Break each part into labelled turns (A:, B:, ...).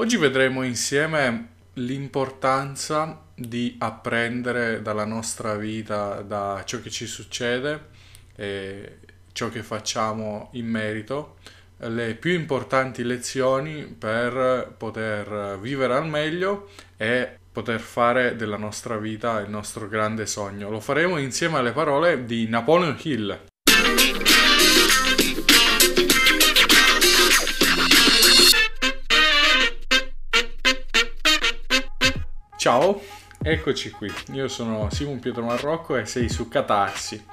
A: Oggi vedremo insieme l'importanza di apprendere dalla nostra vita, da ciò che ci succede e ciò che facciamo in merito, le più importanti lezioni per poter vivere al meglio e poter fare della nostra vita il nostro grande sogno. Lo faremo insieme alle parole di Napoleon Hill. Ciao, eccoci qui. Io sono Simon Pietro Marrocco e sei su Catarsi.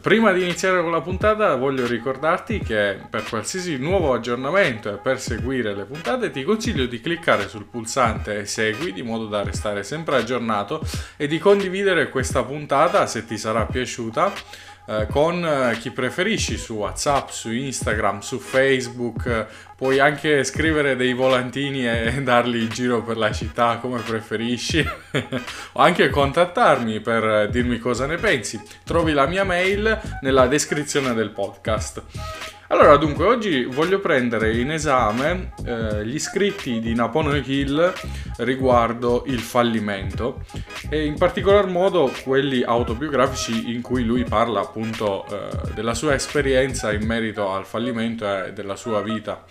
A: Prima di iniziare con la puntata voglio ricordarti che per qualsiasi nuovo aggiornamento e per seguire le puntate ti consiglio di cliccare sul pulsante segui di modo da restare sempre aggiornato e di condividere questa puntata se ti sarà piaciuta eh, con eh, chi preferisci su WhatsApp, su Instagram, su Facebook. Puoi anche scrivere dei volantini e darli in giro per la città come preferisci, o anche contattarmi per dirmi cosa ne pensi. Trovi la mia mail nella descrizione del podcast. Allora, dunque, oggi voglio prendere in esame eh, gli scritti di Napoleon Hill riguardo il fallimento e in particolar modo quelli autobiografici in cui lui parla appunto eh, della sua esperienza in merito al fallimento e della sua vita.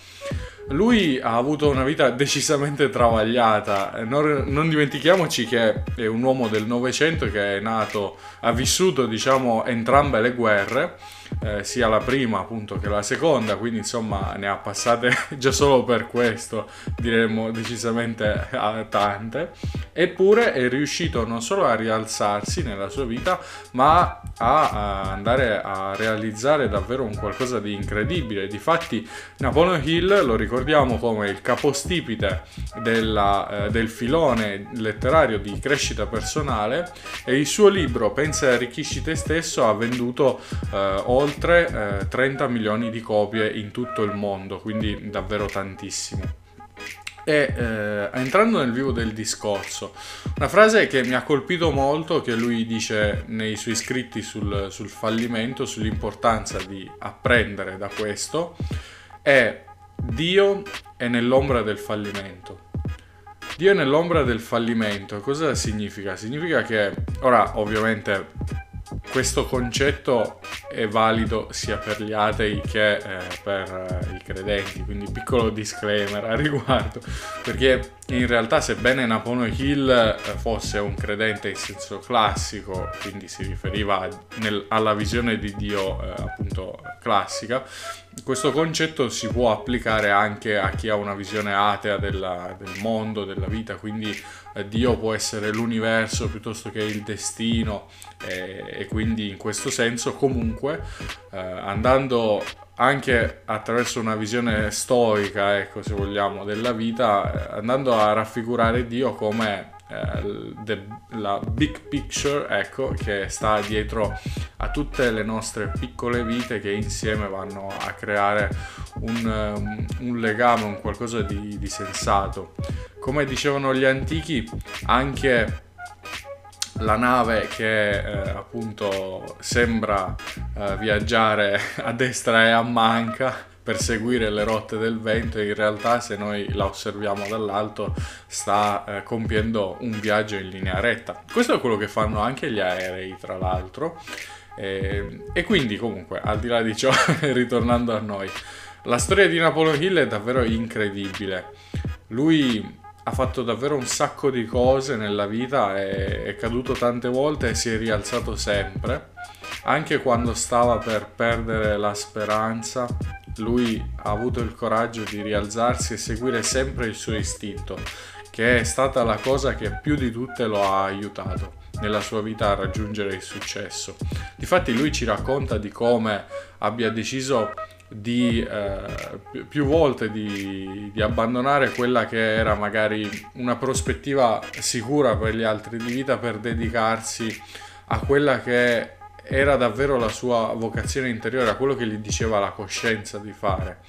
A: Lui ha avuto una vita decisamente travagliata, non, non, dimentichiamoci che è un uomo del Novecento che è nato, ha vissuto diciamo entrambe le guerre eh, sia la prima appunto che la seconda, quindi insomma ne ha passate già solo per questo diremmo decisamente tante, eppure è riuscito non solo a rialzarsi nella sua vita, ma a, andare a realizzare davvero un qualcosa di incredibile. Difatti Napoleon Hill lo ricordiamo come il capostipite della, eh, del filone letterario di crescita personale e il suo libro Pensa e arricchisci te stesso ha venduto eh, oltre eh, 30 milioni di copie in tutto il mondo, quindi davvero tantissimo. E eh, entrando nel vivo del discorso, una frase che mi ha colpito molto, che lui dice nei suoi scritti sul, sul fallimento, sull'importanza di apprendere da questo, è Dio è nell'ombra del fallimento. Dio è nell'ombra del fallimento, cosa significa? Significa che, ora ovviamente questo concetto è valido sia per gli atei che eh, per eh, i credenti, quindi piccolo disclaimer a riguardo, perché in realtà sebbene Napoleon Hill eh, fosse un credente in senso classico, quindi si riferiva nel, alla visione di Dio eh, appunto classica, questo concetto si può applicare anche a chi ha una visione atea della, del mondo, della vita, quindi eh, Dio può essere l'universo piuttosto che il destino e, e quindi in questo senso comunque eh, andando anche attraverso una visione stoica, ecco, se vogliamo, della vita, eh, andando a raffigurare Dio come eh, the, la big picture, ecco, che sta dietro a tutte le nostre piccole vite che insieme vanno a creare un, um, un legame, un qualcosa di, di sensato. Come dicevano gli antichi, anche la nave che eh, appunto sembra eh, viaggiare a destra e a manca per seguire le rotte del vento in realtà se noi la osserviamo dall'alto sta eh, compiendo un viaggio in linea retta. Questo è quello che fanno anche gli aerei tra l'altro e, e quindi comunque al di là di ciò ritornando a noi la storia di Napoleon Hill è davvero incredibile. Lui ha fatto davvero un sacco di cose nella vita, è, è caduto tante volte e si è rialzato sempre. Anche quando stava per perdere la speranza, lui ha avuto il coraggio di rialzarsi e seguire sempre il suo istinto, che è stata la cosa che più di tutte lo ha aiutato nella sua vita a raggiungere il successo. Difatti lui ci racconta di come abbia deciso di eh, più volte di, di, abbandonare quella che era magari una prospettiva sicura per gli altri di vita per dedicarsi a quella che era davvero la sua vocazione interiore, a quello che gli diceva la coscienza di fare.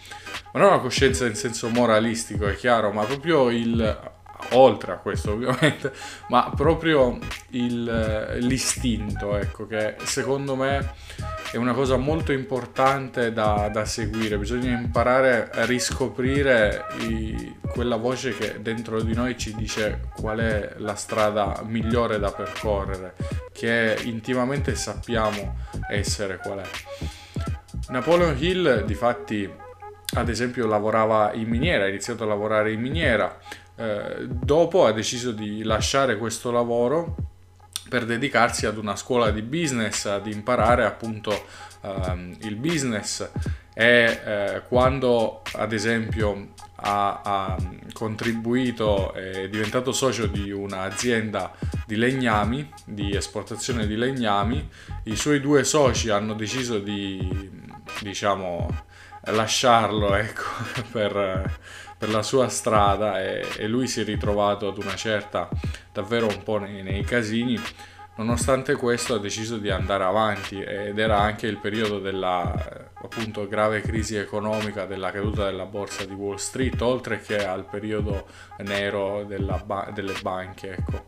A: Ma non una coscienza in senso moralistico, è chiaro, ma proprio il oltre a questo ovviamente, ma proprio il, l'istinto, ecco, che secondo me è una cosa molto importante da, da seguire, bisogna imparare a riscoprire i, quella voce che dentro di noi ci dice qual è la strada migliore da percorrere, che intimamente sappiamo essere qual è. Napoleon Hill, difatti, ad esempio, lavorava in miniera, ha iniziato a lavorare in miniera, eh, dopo ha deciso di lasciare questo lavoro per dedicarsi ad una scuola di business, ad imparare appunto ehm, il business. E eh, quando ad esempio ha, ha contribuito, è diventato socio di un'azienda di legnami, di esportazione di legnami, i suoi due soci hanno deciso di, diciamo, lasciarlo ecco, per, per, la sua strada e, e, lui si è ritrovato ad una certa davvero un po' nei, nei casini Nonostante questo ha deciso di andare avanti ed era anche il periodo della appunto grave crisi economica della caduta della borsa di Wall Street, oltre che al periodo nero ba- delle banche. Ecco.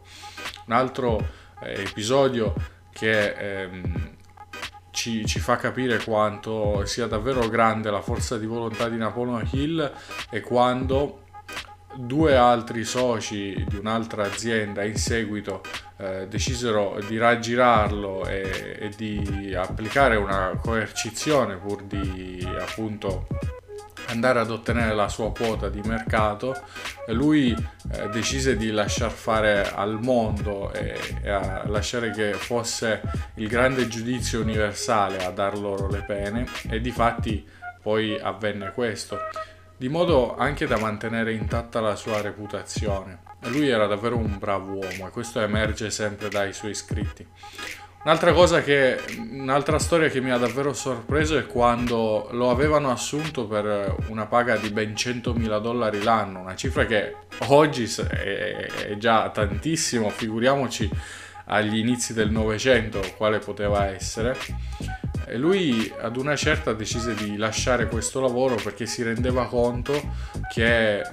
A: Un altro eh, episodio che ehm, ci, ci, fa capire quanto sia davvero grande la forza di volontà di Napoleon Hill è quando due altri soci di un'altra azienda in seguito eh, decisero di raggirarlo e, e, di applicare una coercizione pur di appunto andare ad ottenere la sua quota di mercato lui eh, decise di lasciar fare al mondo e, e a lasciare che fosse il grande giudizio universale a dar loro le pene e di fatti poi avvenne questo di modo anche da mantenere intatta la sua reputazione. Lui era davvero un bravo uomo e questo emerge sempre dai suoi scritti. Un'altra cosa che, un'altra storia che mi ha davvero sorpreso è quando lo avevano assunto per una paga di ben 100.000 dollari l'anno, una cifra che oggi è già tantissimo, figuriamoci agli inizi del Novecento quale poteva essere. E lui ad una certa decise di lasciare questo lavoro perché si rendeva conto che eh,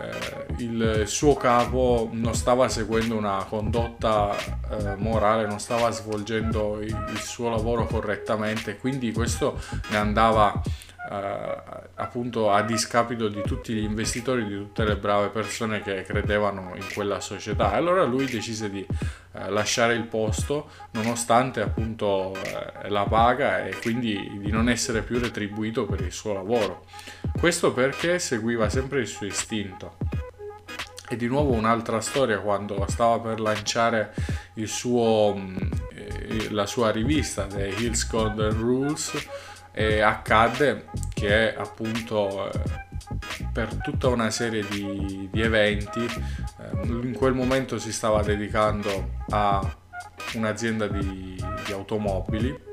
A: il suo capo non stava seguendo una condotta eh, morale, non stava svolgendo il, il suo lavoro correttamente, quindi questo ne andava eh, appunto a discapito di tutti gli investitori, di tutte le brave persone che credevano in quella società. E allora lui decise di eh, lasciare il posto nonostante appunto eh, la paga e quindi di non essere più retribuito per il suo lavoro. Questo perché seguiva sempre il suo istinto. E di nuovo un'altra storia quando stava per lanciare suo, mm, eh, la sua rivista, The Hills Golden Rules, e accadde che appunto eh, per tutta una serie di, di eventi eh, in quel momento si stava dedicando a un'azienda di, di automobili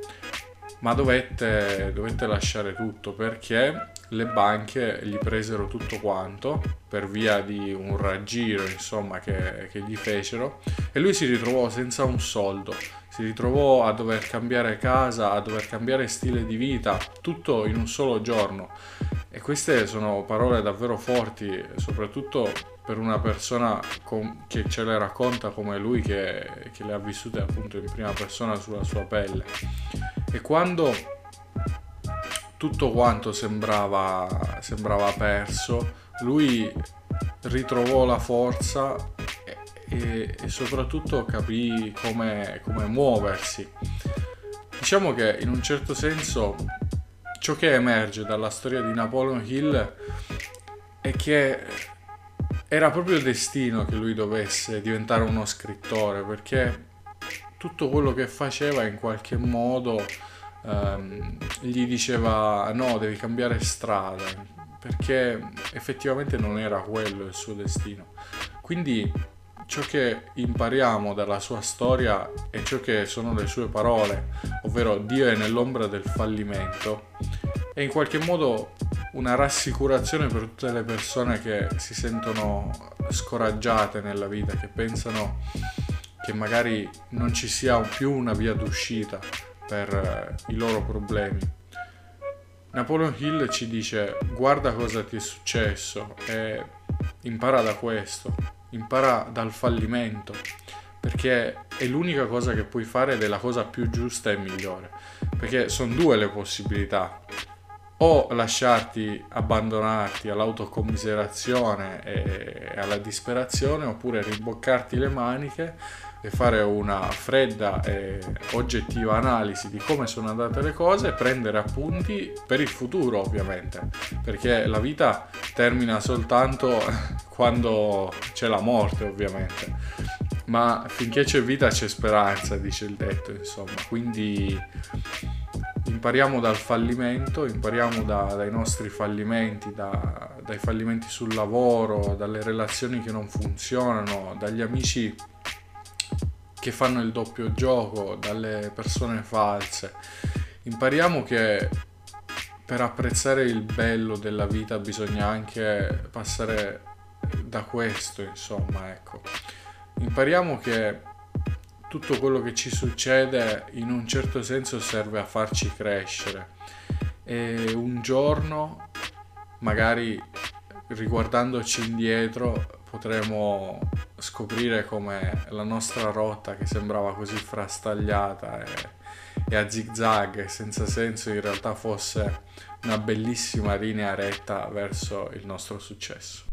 A: ma dovette, dovette lasciare tutto perché le banche gli presero tutto quanto per via di un raggiro insomma che, che gli fecero e lui si ritrovò senza un soldo si ritrovò a dover cambiare casa, a dover cambiare stile di vita, tutto in un solo giorno. E queste sono parole davvero forti, soprattutto per una persona con, che ce le racconta come lui, che, che le ha vissute appunto in prima persona sulla sua pelle. E quando tutto quanto sembrava, sembrava perso, lui ritrovò la forza e, e soprattutto capì come, come muoversi. Diciamo che in un certo senso ciò che emerge dalla storia di Napoleon Hill è che era proprio destino che lui dovesse diventare uno scrittore perché tutto quello che faceva in qualche modo ehm, gli diceva no devi cambiare strada perché effettivamente non era quello il suo destino. Quindi ciò che impariamo dalla sua storia e ciò che sono le sue parole, ovvero Dio è nell'ombra del fallimento, è in qualche modo una rassicurazione per tutte le persone che si sentono scoraggiate nella vita, che pensano che magari non ci sia più una via d'uscita per eh, i loro problemi. Napoleon Hill ci dice guarda cosa ti è successo e impara da questo impara dal fallimento, perché è l'unica cosa che puoi fare ed è la cosa più giusta e migliore, perché sono due le possibilità, o lasciarti abbandonarti all'autocommiserazione e alla disperazione oppure rimboccarti le maniche e fare una fredda e oggettiva analisi di come sono andate le cose, prendere appunti per il futuro ovviamente, perché la vita termina soltanto quando c'è la morte ovviamente, ma finché c'è vita c'è speranza, dice il detto, insomma, quindi impariamo dal fallimento, impariamo da, dai nostri fallimenti, da, dai fallimenti sul lavoro, dalle relazioni che non funzionano, dagli amici che fanno il doppio gioco, dalle persone false. Impariamo che per apprezzare il bello della vita bisogna anche passare da questo, insomma, ecco. Impariamo che tutto quello che ci succede in un certo senso serve a farci crescere e un giorno magari riguardandoci indietro potremo scoprire come la nostra rotta che sembrava così frastagliata e, e a zigzag senza senso in realtà fosse una bellissima linea retta verso il nostro successo.